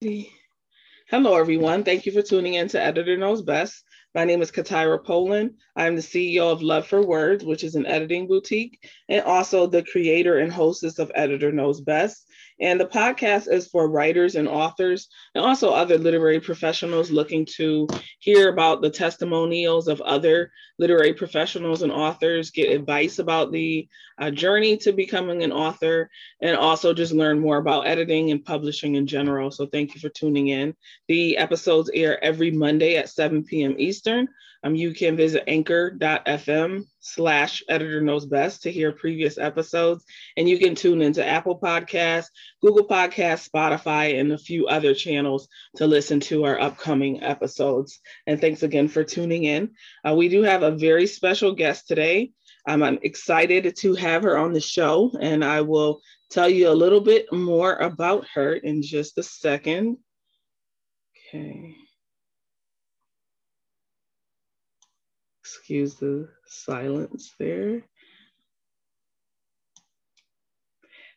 Hello, everyone. Thank you for tuning in to Editor Knows Best. My name is Katira Poland. I'm the CEO of Love for Words, which is an editing boutique, and also the creator and hostess of Editor Knows Best. And the podcast is for writers and authors and also other literary professionals looking to hear about the testimonials of other literary professionals and authors, get advice about the uh, journey to becoming an author, and also just learn more about editing and publishing in general. So thank you for tuning in. The episodes air every Monday at 7 p.m. Eastern. Um, you can visit anchor.fm slash editor knows best to hear previous episodes. And you can tune into Apple Podcasts, Google Podcasts, Spotify, and a few other channels to listen to our upcoming episodes. And thanks again for tuning in. Uh, we do have a very special guest today. Um, I'm excited to have her on the show, and I will tell you a little bit more about her in just a second. Okay. Excuse the silence there.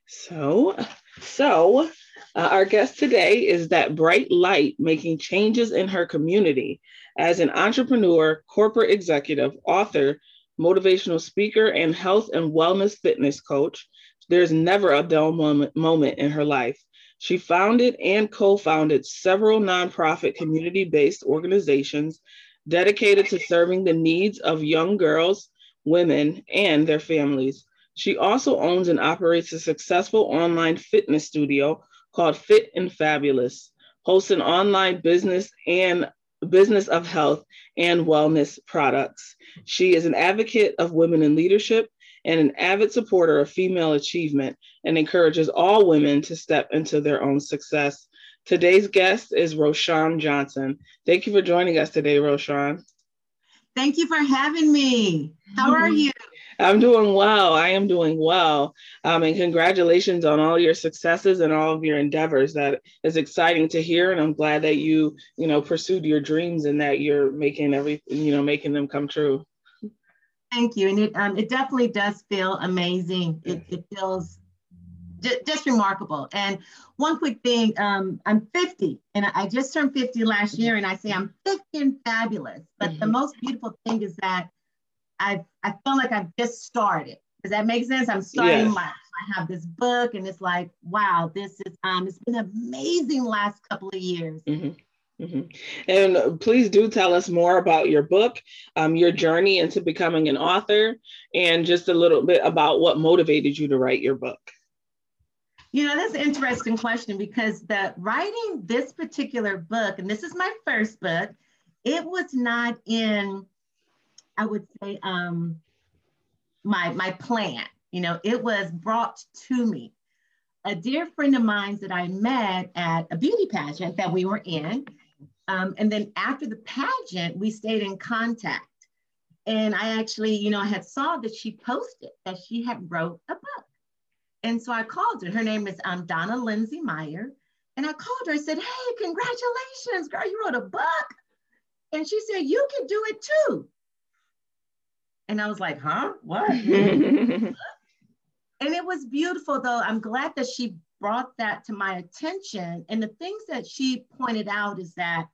So, so uh, our guest today is that bright light making changes in her community as an entrepreneur, corporate executive, author, motivational speaker, and health and wellness fitness coach. There's never a dull moment, moment in her life. She founded and co founded several nonprofit community based organizations dedicated to serving the needs of young girls, women, and their families. She also owns and operates a successful online fitness studio called Fit and Fabulous, hosts an online business and business of health and wellness products. She is an advocate of women in leadership and an avid supporter of female achievement and encourages all women to step into their own success. Today's guest is Roushaun Johnson. Thank you for joining us today, Roushaun. Thank you for having me. How are you? I'm doing well. I am doing well. Um, and congratulations on all your successes and all of your endeavors. That is exciting to hear. And I'm glad that you, you know, pursued your dreams and that you're making everything, you know, making them come true. Thank you. And it, um, it definitely does feel amazing. It, it feels just remarkable. And one quick thing, um, I'm 50 and I just turned 50 last year and I say I'm thick and fabulous. But mm-hmm. the most beautiful thing is that I I feel like I've just started. Does that make sense? I'm starting yes. life. I have this book and it's like, wow, this is um it's been amazing last couple of years. Mm-hmm. Mm-hmm. And please do tell us more about your book, um, your journey into becoming an author, and just a little bit about what motivated you to write your book. You know, that's an interesting question because the writing this particular book, and this is my first book, it was not in, I would say, um, my my plan. You know, it was brought to me. A dear friend of mine that I met at a beauty pageant that we were in, um, and then after the pageant, we stayed in contact. And I actually, you know, I had saw that she posted that she had wrote a book. And so I called her. Her name is um, Donna Lindsay Meyer. And I called her. I said, Hey, congratulations, girl, you wrote a book. And she said, You can do it too. And I was like, Huh? What? and it was beautiful, though. I'm glad that she brought that to my attention. And the things that she pointed out is that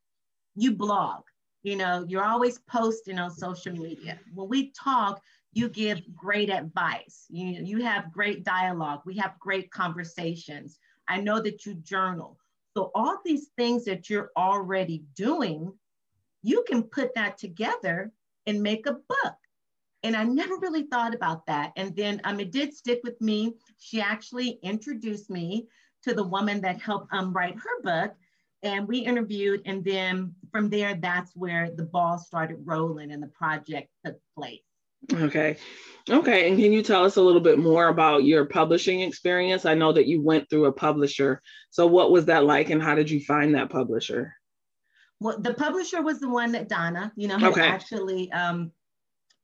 you blog, you know, you're always posting on social media. When we talk, you give great advice. You, you have great dialogue. We have great conversations. I know that you journal. So, all these things that you're already doing, you can put that together and make a book. And I never really thought about that. And then um, it did stick with me. She actually introduced me to the woman that helped um, write her book. And we interviewed. And then from there, that's where the ball started rolling and the project took place. Okay. Okay. And can you tell us a little bit more about your publishing experience? I know that you went through a publisher. So, what was that like and how did you find that publisher? Well, the publisher was the one that Donna, you know, okay. actually um,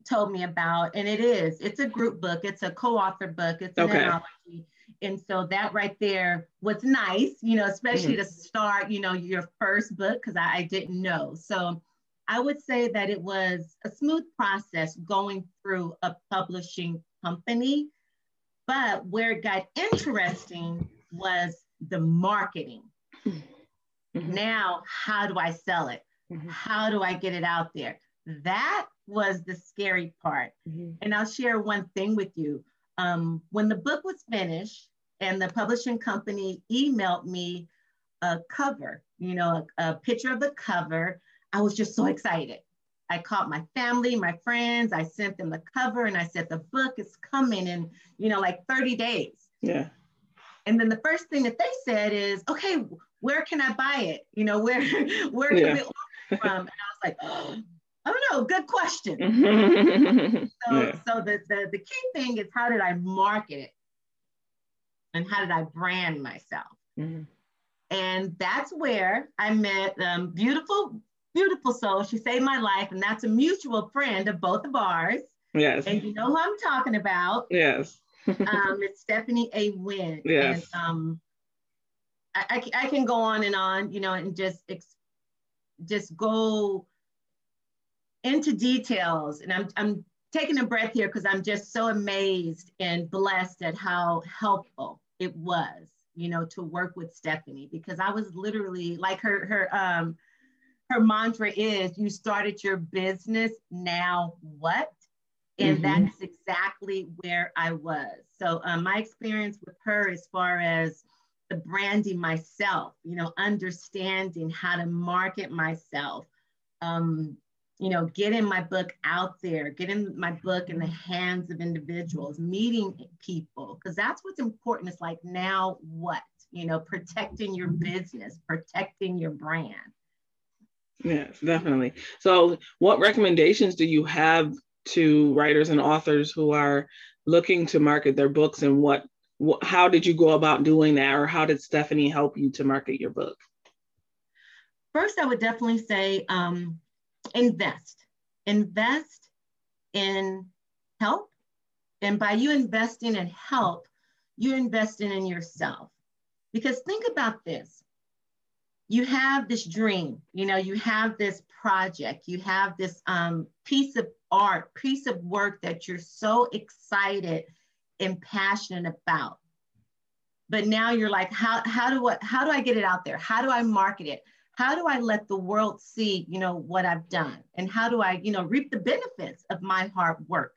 told me about. And it is, it's a group book, it's a co author book, it's an okay. anthology. And so that right there was nice, you know, especially mm-hmm. to start, you know, your first book, because I, I didn't know. So, I would say that it was a smooth process going through a publishing company. But where it got interesting was the marketing. Mm-hmm. Now, how do I sell it? Mm-hmm. How do I get it out there? That was the scary part. Mm-hmm. And I'll share one thing with you. Um, when the book was finished and the publishing company emailed me a cover, you know, a, a picture of the cover, I was just so excited. I called my family, my friends, I sent them the cover and I said, the book is coming in, you know, like 30 days. Yeah. And then the first thing that they said is, okay, where can I buy it? You know, where where can yeah. we order from? And I was like, oh, I don't know, good question. so yeah. so the, the the key thing is how did I market it? And how did I brand myself? Mm-hmm. And that's where I met um, beautiful, beautiful soul. She saved my life, and that's a mutual friend of both of ours. Yes. And you know who I'm talking about. Yes. um, it's Stephanie A. Wynn. Yes. And, um, I, I, I, can go on and on, you know, and just ex- just go into details. And I'm, I'm taking a breath here because I'm just so amazed and blessed at how helpful it was, you know, to work with Stephanie because I was literally like her her um her mantra is you started your business now what and mm-hmm. that's exactly where I was. So um, my experience with her, as far as the branding myself, you know, understanding how to market myself, um, you know, getting my book out there, getting my book in the hands of individuals, meeting people, because that's what's important. It's like now what, you know, protecting your business, protecting your brand. Yes, definitely. So, what recommendations do you have to writers and authors who are looking to market their books and what, what how did you go about doing that or how did stephanie help you to market your book? First i would definitely say um, invest. Invest in help and by you investing in help you're investing in yourself. Because think about this you have this dream you know you have this project you have this um, piece of art, piece of work that you're so excited and passionate about. But now you're like, how, how do I, how do I get it out there? How do I market it? How do I let the world see, you know, what I've done? And how do I, you know, reap the benefits of my hard work?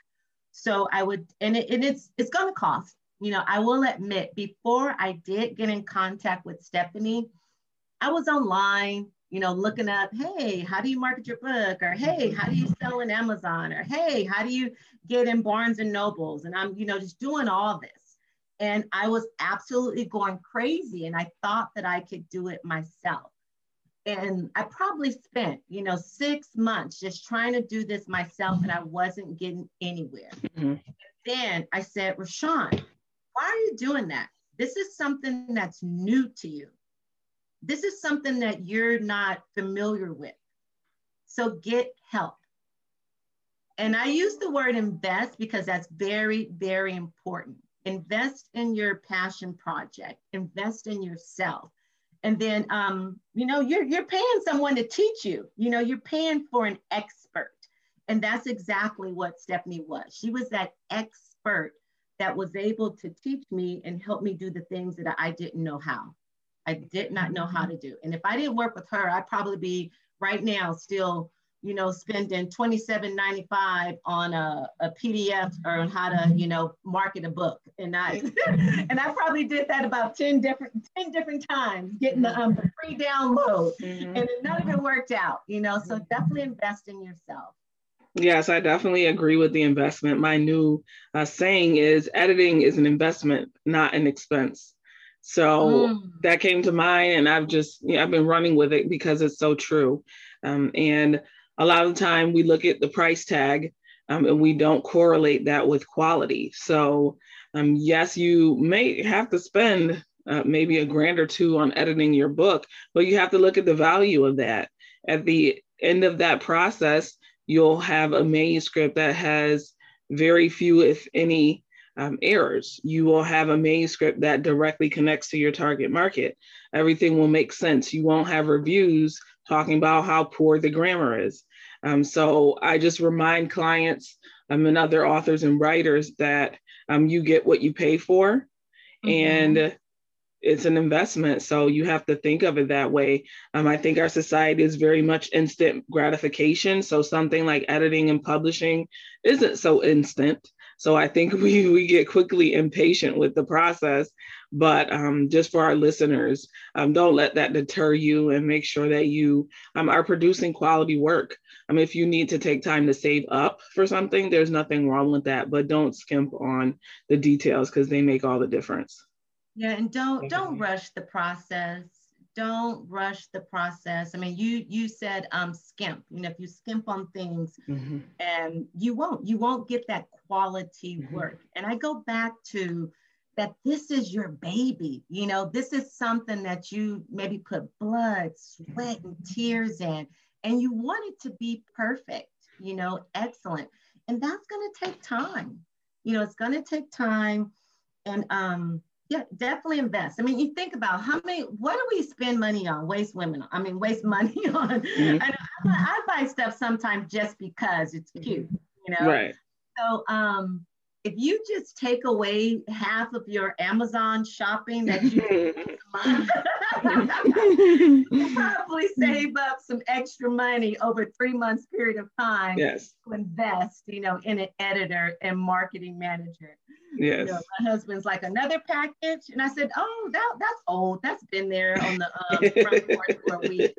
So I would, and, it, and it's it's gonna cost. You know, I will admit, before I did get in contact with Stephanie, I was online, you know, looking up, hey, how do you market your book? Or hey, how do you sell in Amazon? Or hey, how do you get in Barnes and Nobles? And I'm, you know, just doing all this. And I was absolutely going crazy. And I thought that I could do it myself. And I probably spent, you know, six months just trying to do this myself, and I wasn't getting anywhere. Mm-hmm. Then I said, Roushaun, why are you doing that? This is something that's new to you this is something that you're not familiar with. So get help. And I use the word invest because that's very, very important. Invest in your passion project, invest in yourself. And then, um, you know, you're, you're paying someone to teach you, you know, you're paying for an expert. And that's exactly what Stephanie was. She was that expert that was able to teach me and help me do the things that I didn't know how. I did not know how to do. And if I didn't work with her, I'd probably be right now still, you know, spending $27.95 on a, a PDF or on how to, you know, market a book. And I and I probably did that about 10 different 10 different times, getting the, um, the free download. Mm-hmm. And none of it worked out, you know. So definitely invest in yourself. Yes, I definitely agree with the investment. My new uh, saying is editing is an investment, not an expense. So mm. that came to mind, and I've just you know, I've been running with it because it's so true. Um, and a lot of the time we look at the price tag um, and we don't correlate that with quality. So um, yes, you may have to spend uh, maybe a grand or two on editing your book, but you have to look at the value of that. At the end of that process, you'll have a manuscript that has very few, if any, um, errors. You will have a manuscript that directly connects to your target market. Everything will make sense. You won't have reviews talking about how poor the grammar is. Um, so I just remind clients um, and other authors and writers that um, you get what you pay for. Mm-hmm. And it's an investment. So you have to think of it that way. Um, I think our society is very much instant gratification. So something like editing and publishing isn't so instant. So I think we, we get quickly impatient with the process. But um, just for our listeners, um, don't let that deter you and make sure that you um, are producing quality work. I mean, if you need to take time to save up for something, there's nothing wrong with that, but don't skimp on the details because they make all the difference. Yeah, and don't don't rush the process. Don't rush the process. I mean, you you said um skimp. You know, if you skimp on things, mm-hmm. and you won't you won't get that quality mm-hmm. work. And I go back to that this is your baby. You know, this is something that you maybe put blood, sweat, and tears in, and you want it to be perfect. You know, excellent, and that's going to take time. You know, it's going to take time, and um yeah, definitely invest. I mean, you think about how many, what do we spend money on? Waste women, I mean, waste money on. Mm-hmm. I, I, buy stuff sometimes just because it's cute, you know? Right. So, um, if you just take away half of your Amazon shopping that you, you probably save up some extra money over three months period of time yes. to invest, you know, in an editor and marketing manager. Yes. You know, my husband's like another package, and I said, "Oh, that that's old. That's been there on the um, front porch for a week."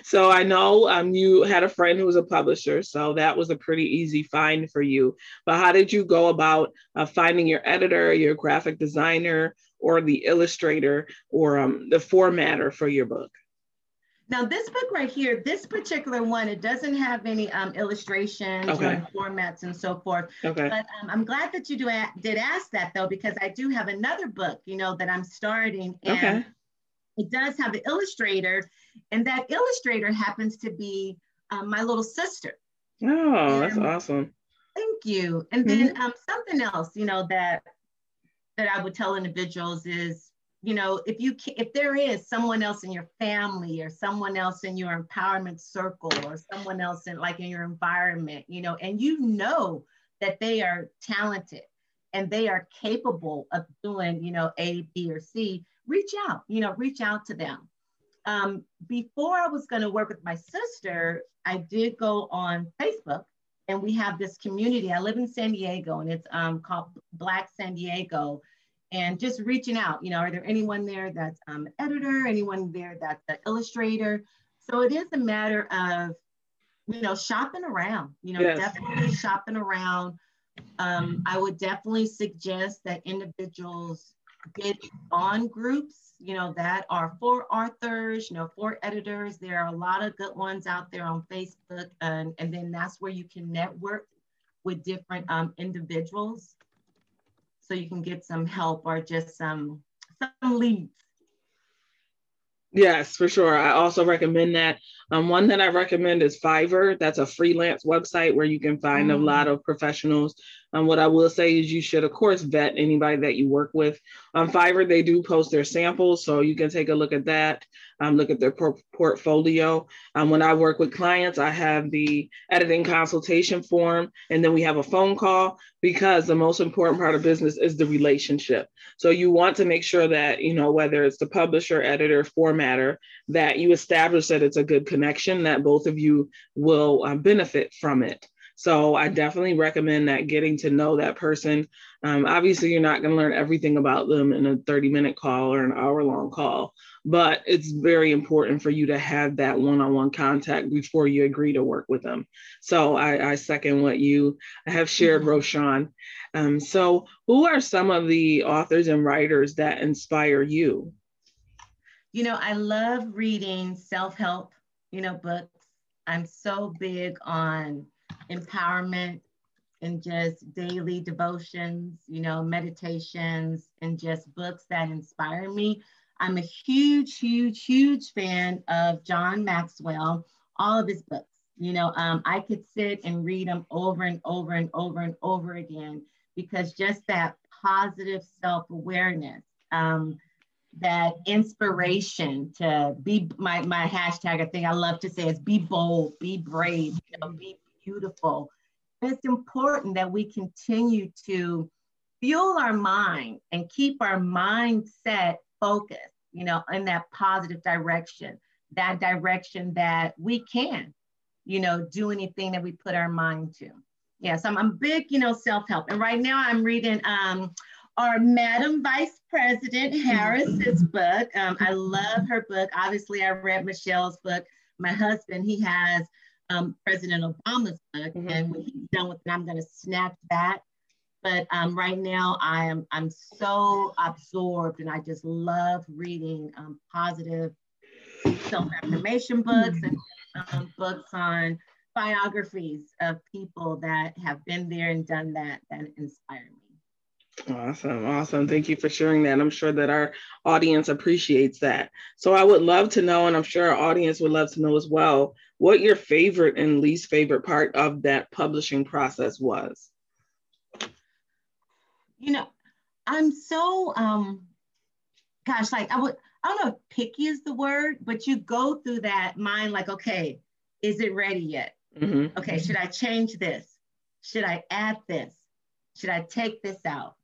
so I know um, you had a friend who was a publisher, so that was a pretty easy find for you. But how did you go about uh, finding your editor, your graphic designer, or the illustrator, or um, the formatter for your book? Now this book right here, this particular one, it doesn't have any um, illustrations okay. or formats and so forth. Okay. But um, I'm glad that you do a- did ask that though, because I do have another book, you know, that I'm starting, and okay. it does have an illustrator, and that illustrator happens to be um, my little sister. Oh, that's awesome. Thank you. And mm-hmm. then um, something else, you know, that that I would tell individuals is you know if you if there is someone else in your family or someone else in your empowerment circle or someone else in like in your environment you know and you know that they are talented and they are capable of doing you know a b or c reach out you know reach out to them. Um, before i was going to work with my sister i did go on facebook and we have this community. I live in san diego and it's um, called black san diego and just reaching out, you know, are there anyone there that's um, editor, anyone there that's an illustrator? So it is a matter of, you know, shopping around, you know, yes. definitely shopping around. Um, I would definitely suggest that individuals get on groups, you know, that are for authors, you know, for editors. There are a lot of good ones out there on Facebook, and, and then that's where you can network with different um, individuals so you can get some help or just some some leads. Yes, for sure. I also recommend that. Um, one that I recommend is Fiverr. That's a freelance website where you can find mm-hmm. a lot of professionals um, what I will say is you should, of course, vet anybody that you work with. On Fiverr, they do post their samples, so you can take a look at that, um, look at their por- portfolio. Um, when I work with clients, I have the editing consultation form, and then we have a phone call because the most important part of business is the relationship. So you want to make sure that, you know, whether it's the publisher, editor, formatter, that you establish that it's a good connection, that both of you will uh, benefit from it. So I definitely recommend that getting to know that person. Um, obviously, you're not going to learn everything about them in a 30 minute call or an hour long call, but it's very important for you to have that one on one contact before you agree to work with them. So I, I second what you have shared, mm-hmm. Roushaun. Um, so, who are some of the authors and writers that inspire you? You know, I love reading self help, you know, books. I'm so big on empowerment and just daily devotions, you know, meditations, and just books that inspire me. I'm a huge, huge, huge fan of John Maxwell, all of his books. You know, um, I could sit and read them over and over and over and over again because just that positive self awareness, um, that inspiration to be my, my hashtag, I think I love to say is be bold, be brave, you know, be beautiful. It's important that we continue to fuel our mind and keep our mindset focused, you know, in that positive direction, that direction that we can, you know, do anything that we put our mind to. Yes, I'm, I'm big, you know, self-help. And right now I'm reading um, our Madam Vice President Harris's book. Um, I love her book. Obviously, I read Michelle's book. My husband, he has um, President Obama's book, mm-hmm. and when he's done with it, I'm going to snatch that. But um, right now, I am I'm so absorbed, and I just love reading um, positive self affirmation books and um, books on biographies of people that have been there and done that that inspire me. Awesome. Awesome. Thank you for sharing that. I'm sure that our audience appreciates that. So I would love to know, and I'm sure our audience would love to know as well, what your favorite and least favorite part of that publishing process was. You know, I'm so um gosh, like I would I don't know if picky is the word, but you go through that mind like, okay, is it ready yet? Mm-hmm. Okay, should I change this? Should I add this? Should I take this out?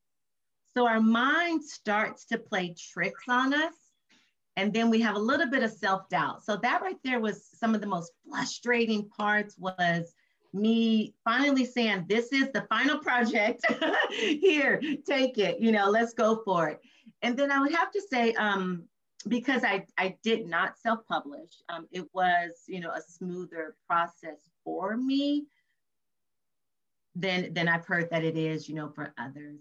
So our mind starts to play tricks on us. And then we have a little bit of self doubt. So that right there was some of the most frustrating parts was me finally saying, this is the final project. Here, take it, you know, let's go for it. And then I would have to say, um, because I, I did not self-publish, um, it was, you know, a smoother process for me than, than I've heard that it is, you know, for others.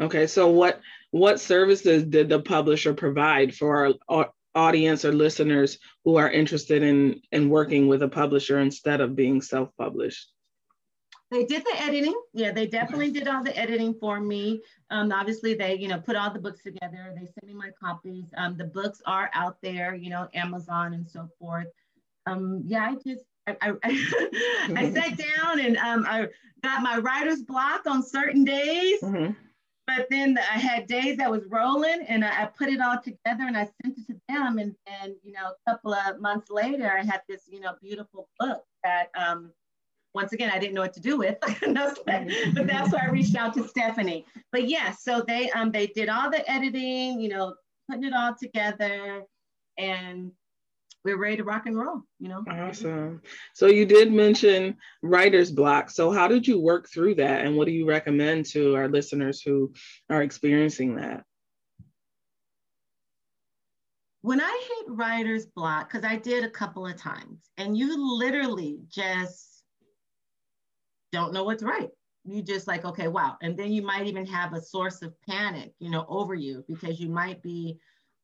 Okay, so what what services did the publisher provide for our audience or listeners who are interested in in working with a publisher instead of being self-published? They did the editing. Yeah, they definitely did all the editing for me. Um, obviously, they you know put all the books together. They sent me my copies. Um, the books are out there, you know, Amazon and so forth. Um, yeah, I just I, I, I sat down and um, I got my writer's block on certain days. Mm-hmm. But then I had days that was rolling and I, I, put it all together and I sent it to them. And then, you know, a couple of months later, I had this, you know, beautiful book that, um, once again, I didn't know what to do with, but that's why I reached out to Stephanie. But yes, yeah, so they um they did all the editing, you know, putting it all together, and we're ready to rock and roll, you know. Awesome. So you did mention writer's block. So how did you work through that and what do you recommend to our listeners who are experiencing that? When I hit writer's block, because I did a couple of times, and you literally just don't know what's right. You just like, okay, wow. And then you might even have a source of panic, you know, over you because you might be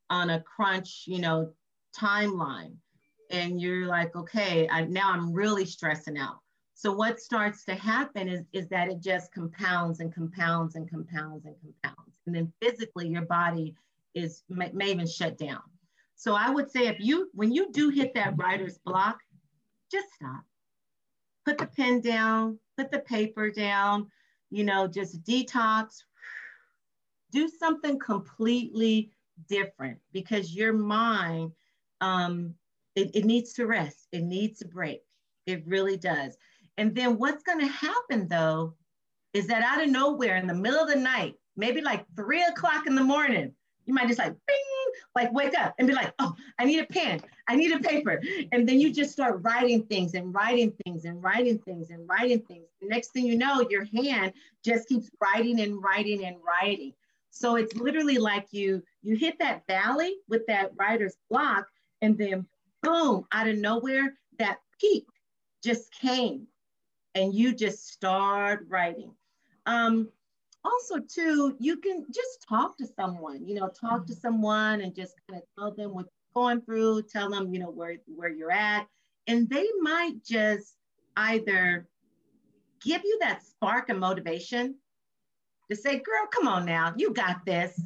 on a crunch, you know, timeline. And you're like okay I, now i'm really stressing out. So what starts to happen is, is that it just compounds and compounds and compounds and compounds. And then physically your body is may, may even shut down. So i would say if you when you do hit that writer's block just stop. Put the pen down put the paper down you know just detox. Do something completely different because your mind um, it, it needs to rest. It needs to break. It really does. And then what's going to happen though is that out of nowhere in the middle of the night, maybe like three o'clock in the morning, you might just like bing, like wake up and be like, oh, I need a pen, I need a paper. And then you just start writing things and writing things and writing things and writing things. The next thing you know, your hand just keeps writing and writing and writing. So it's literally like you you hit that valley with that writer's block and then boom, out of nowhere, that peak just came and you just start writing. Um, also, too, you can just talk to someone, you know, talk to someone and just kind of tell them what you're going through, tell them, you know, where, where you're at. And they might just either give you that spark of motivation to say, girl, come on now, you got this.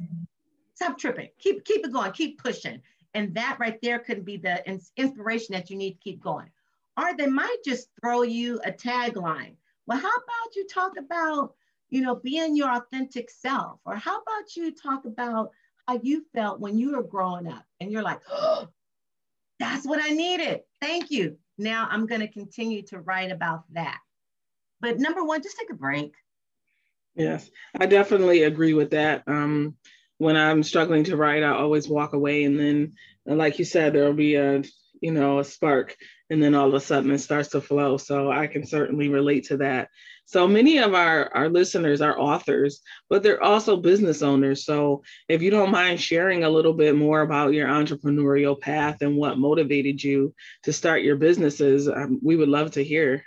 Stop tripping. Keep, keep it going, keep pushing. And that right there could be the inspiration that you need to keep going. Or they might just throw you a tagline. Well, how about you talk about, you know, being your authentic self? Or how about you talk about how you felt when you were growing up? And you're like, oh, that's what I needed. Thank you. Now I'm going to continue to write about that. But number one, just take a break. Yes, I definitely agree with that. Um, when I'm struggling to write, I always walk away, and then, like you said, there'll be a you know a spark, and then all of a sudden it starts to flow. So I can certainly relate to that. So many of our our listeners are authors, but they're also business owners. So if you don't mind sharing a little bit more about your entrepreneurial path and what motivated you to start your businesses, um, we would love to hear.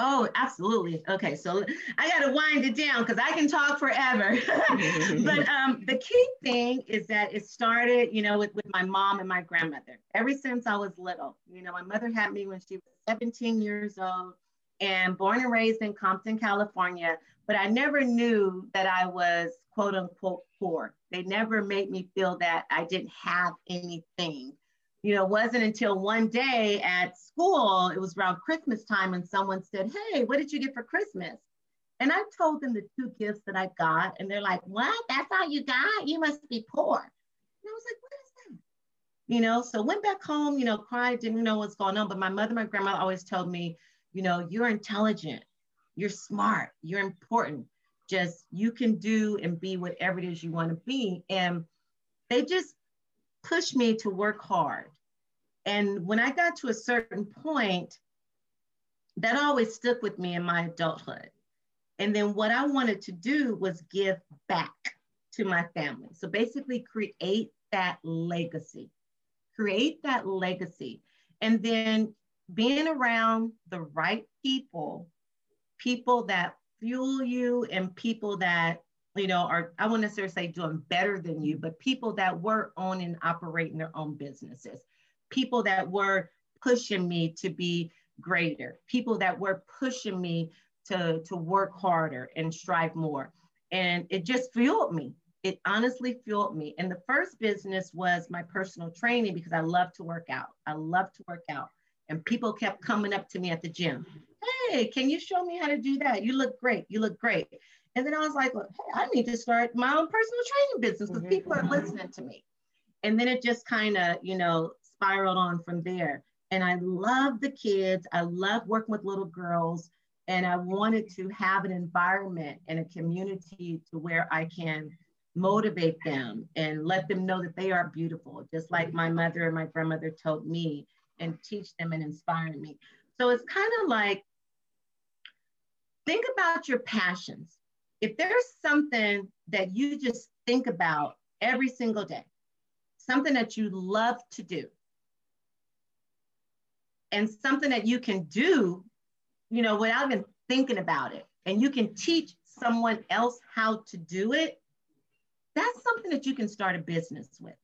Oh, absolutely. Okay, so I got to wind it down because I can talk forever. but um, the key thing is that it started, you know, with, with my mom and my grandmother. Ever since I was little, you know, my mother had me when she was 17 years old and born and raised in Compton, California. But I never knew that I was quote unquote poor. They never made me feel that I didn't have anything you know, it wasn't until one day at school, it was around Christmas time, and someone said, Hey, what did you get for Christmas? And I told them the two gifts that I got, and they're like, What? That's all you got? You must be poor. And I was like, What is that? You know, so went back home, you know, cried, didn't know what's going on. But my mother, my grandma always told me, you know, you're intelligent, you're smart, you're important. Just you can do and be whatever it is you want to be. And they just pushed me to work hard. And when I got to a certain point, that always stuck with me in my adulthood. And then what I wanted to do was give back to my family. So basically, create that legacy, create that legacy. And then being around the right people, people that fuel you and people that you know, are I wouldn't necessarily say doing better than you, but people that were owning and operating their own businesses, people that were pushing me to be greater, people that were pushing me to, to work harder and strive more. And it just fueled me. It honestly fueled me. And the first business was my personal training because I love to work out. I love to work out. And people kept coming up to me at the gym. Hey, can you show me how to do that? You look great. You look great. And then I was like, well, hey, I need to start my own personal training business because mm-hmm. people are listening to me. And then it just kind of, you know, spiraled on from there. And I love the kids. I love working with little girls. And I wanted to have an environment and a community to where I can motivate them and let them know that they are beautiful, just like my mother and my grandmother told me, and teach them and inspire me. So it's kind of like think about your passions if there's something that you just think about every single day, something that you love to do, and something that you can do, you know, without even thinking about it, and you can teach someone else how to do it, that's something that you can start a business with.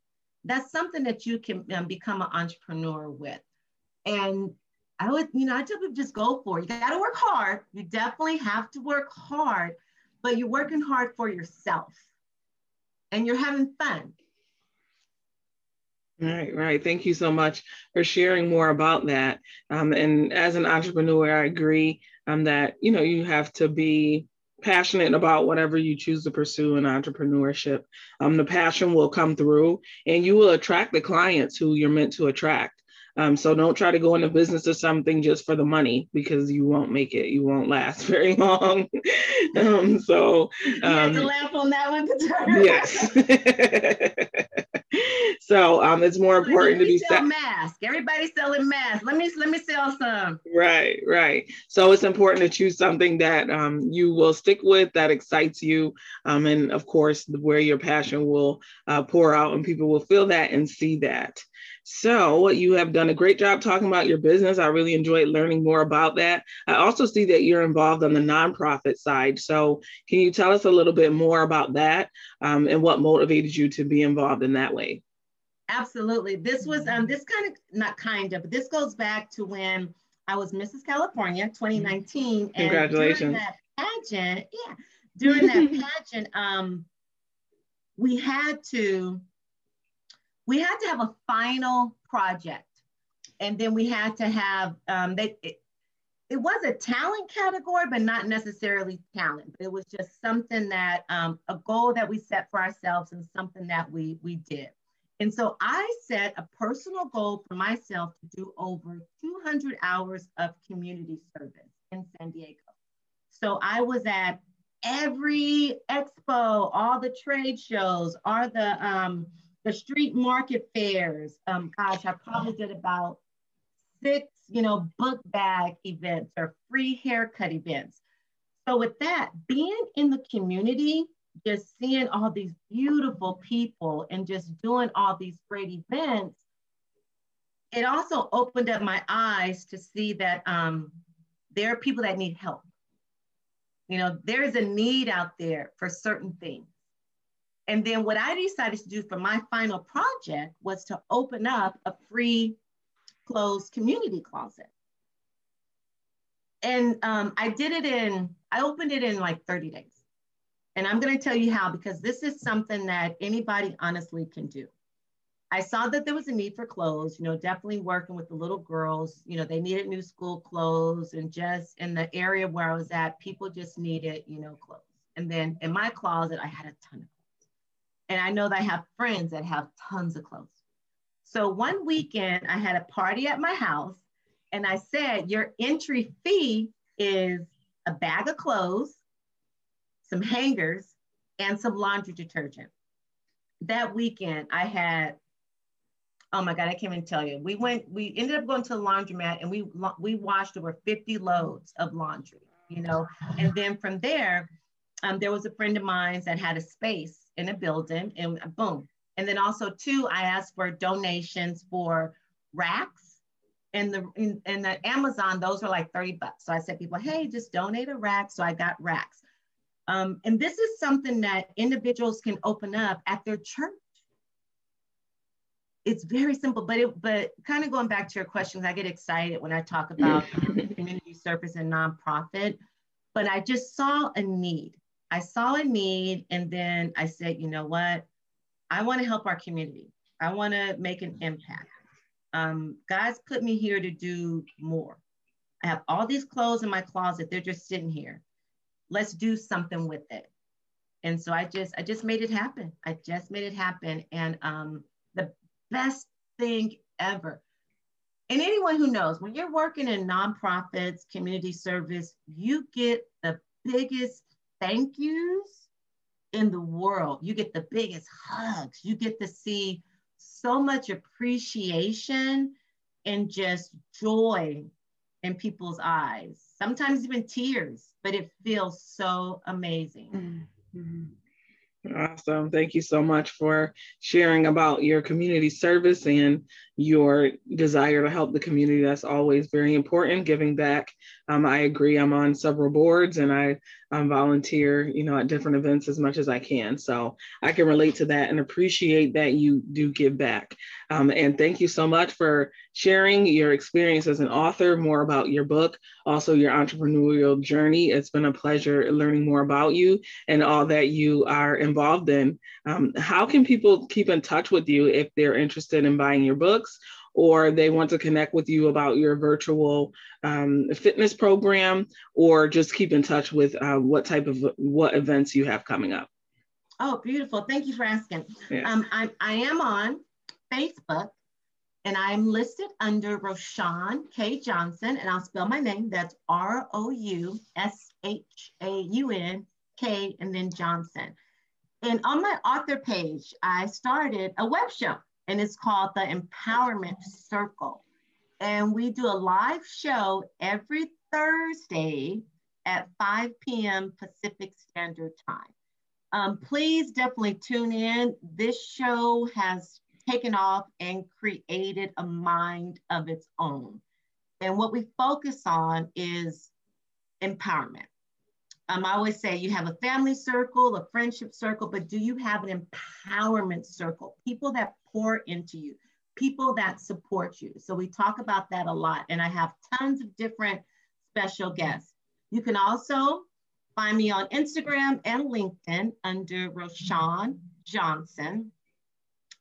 That's something that you can um, become an entrepreneur with. And I would, you know, I tell people just go for it. You got to work hard. You definitely have to work hard, but you're working hard for yourself and you're having fun. Right, right. Thank you so much for sharing more about that. Um, and as an entrepreneur, I agree um, that you know you have to be passionate about whatever you choose to pursue in entrepreneurship. Um, the passion will come through, and you will attract the clients who you're meant to attract. Um, so don't try to go into business or something just for the money because you won't make it. You won't last very long. um, so um, laugh on that one, Yes. so um, it's more important to be sell set. mask. Everybody's selling masks. Let me let me sell some. Right, right. So it's important to choose something that um, you will stick with, that excites you, um, and of course, where your passion will uh, pour out, and people will feel that and see that. So you have done a great job talking about your business. I really enjoyed learning more about that. I also see that you're involved on the nonprofit side. So can you tell us a little bit more about that um, and what motivated you to be involved in that way? Absolutely. This was um, this kind of not kind of, but this goes back to when I was Mrs. California 2019. Congratulations. And during that pageant, yeah, during that pageant, um, we had to we had to have a final project. And then we had to have um, they it, it, was a talent category but not necessarily talent. It was just something that um, a goal that we set for ourselves and something that we we did. And so i set a personal goal for myself to do over 200 hours of community service in san diego. So i was at every expo, all the trade shows, all the um, the street market fairs. Um, gosh, I probably did about six, you know, book bag events or free haircut events. So with that, being in the community, just seeing all these beautiful people and just doing all these great events, it also opened up my eyes to see that um, there are people that need help. You know, there's a need out there for certain things. And then what I decided to do for my final project was to open up a free closed community closet. And um, I did it in, I opened it in like 30 days. And I'm gonna tell you how, because this is something that anybody honestly can do. I saw that there was a need for clothes, you know, definitely working with the little girls, you know, they needed new school clothes and just in the area where I was at, people just needed, you know, clothes. And then in my closet, I had a ton of. And I know that I have friends that have tons of clothes. So one weekend I had a party at my house and I said, your entry fee is a bag of clothes, some hangers, and some laundry detergent. That weekend I had oh my God, I can't even tell you. We went, we ended up going to the laundromat and we we washed over 50 loads of laundry, you know. And then from there, um, there was a friend of mine that had a space in a building and boom. And then also too, I asked for donations for racks and the in, in the Amazon, those are like 30 bucks. So I said people, hey, just donate a rack. So I got racks. Um, and this is something that individuals can open up at their church it's very simple, but it, but kind of going back to your questions, I get excited when I talk about community service and nonprofit, but I just saw a need. I saw a need, and then I said, you know what? I want to help our community. I want to make an impact. Um, God's put me here to do more. I have all these clothes in my closet. They're just sitting here. Let's do something with it. And so I just, I just made it happen. I just made it happen. And um, the best thing ever. And anyone who knows, when you're working in nonprofits, community service, you get the biggest thank yous in the world. You get the biggest hugs. You get to see so much appreciation and just joy in people's eyes, sometimes even tears, but it feels so amazing. Mm-hmm. Awesome. Thank you so much for sharing about your community service and your desire to help the community. That's always very important, giving back. Um, I agree. I'm on several boards and I um, volunteer, you know, at different events as much as I can. So I can relate to that and appreciate that you do give back. Um, and thank you so much for sharing your experience as an author, more about your book, also your entrepreneurial journey. It's been a pleasure learning more about you and all that you are involved in. Um, how can people keep in touch with you if they're interested in buying your books or they want to connect with you about your virtual um, fitness program or just keep in touch with uh, what type of what events you have coming up. Oh beautiful. Thank you for asking. Um, I, I am on facebook and i'm listed under Roushaun k. Johnson and i'll spell my name. That's r-o-u-s-h-a-u-n k and then johnson. And on my author page i started a web show and it's called the Empowerment Circle. And we do a live show every Thursday at 5 p.m. Pacific Standard Time. Um, please definitely tune in. This show has taken off and created a mind of its own. And what we focus on is empowerment. Um, I always say you have a family circle, a friendship circle, but do you have an empowerment circle? People that pour into you, people that support you. So we talk about that a lot, and I have tons of different special guests. You can also find me on Instagram and LinkedIn under Roushaun Johnson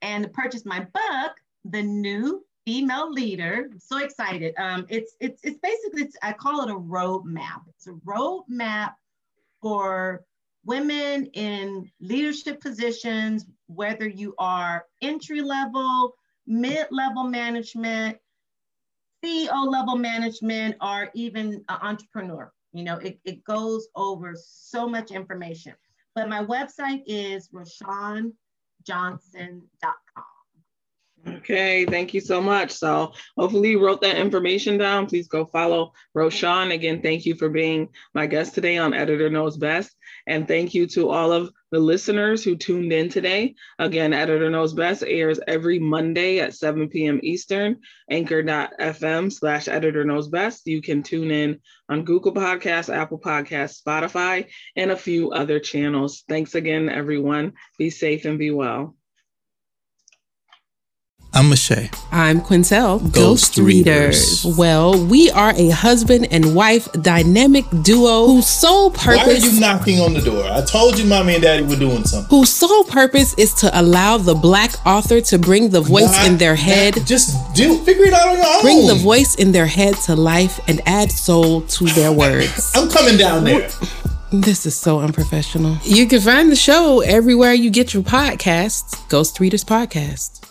and purchase my book, The New Female Leader. I'm so excited. Um, it's, it's, it's basically, it's, I call it a roadmap. It's a roadmap for women in leadership positions, whether you are entry level, mid level management, CEO level management, or even an entrepreneur. You know, it, it goes over so much information. But my website is RoushaunJohnson.com. Okay, thank you so much. So hopefully you wrote that information down. Please go follow Roushaun. Again, thank you for being my guest today on Editor Knows Best. And thank you to all of the listeners who tuned in today. Again, Editor Knows Best airs every Monday at 7 p.m. Eastern, anchor.fm slash editor knows best. You can tune in on Google Podcasts, Apple Podcasts, Spotify, and a few other channels. Thanks again, everyone. Be safe and be well. I'm Mache. I'm Quintel. Ghost, Ghost Readers. Readers. Well, we are a husband and wife dynamic duo whose sole purpose. Why are you knocking on the door? I told you mommy and daddy were doing something. Whose sole purpose is to allow the black author to bring the voice not, in their head. Just do figure it out on your own. Bring the voice in their head to life and add soul to their words. I'm coming down there. This is so unprofessional. You can find the show everywhere you get your podcasts. Ghost Readers Podcast.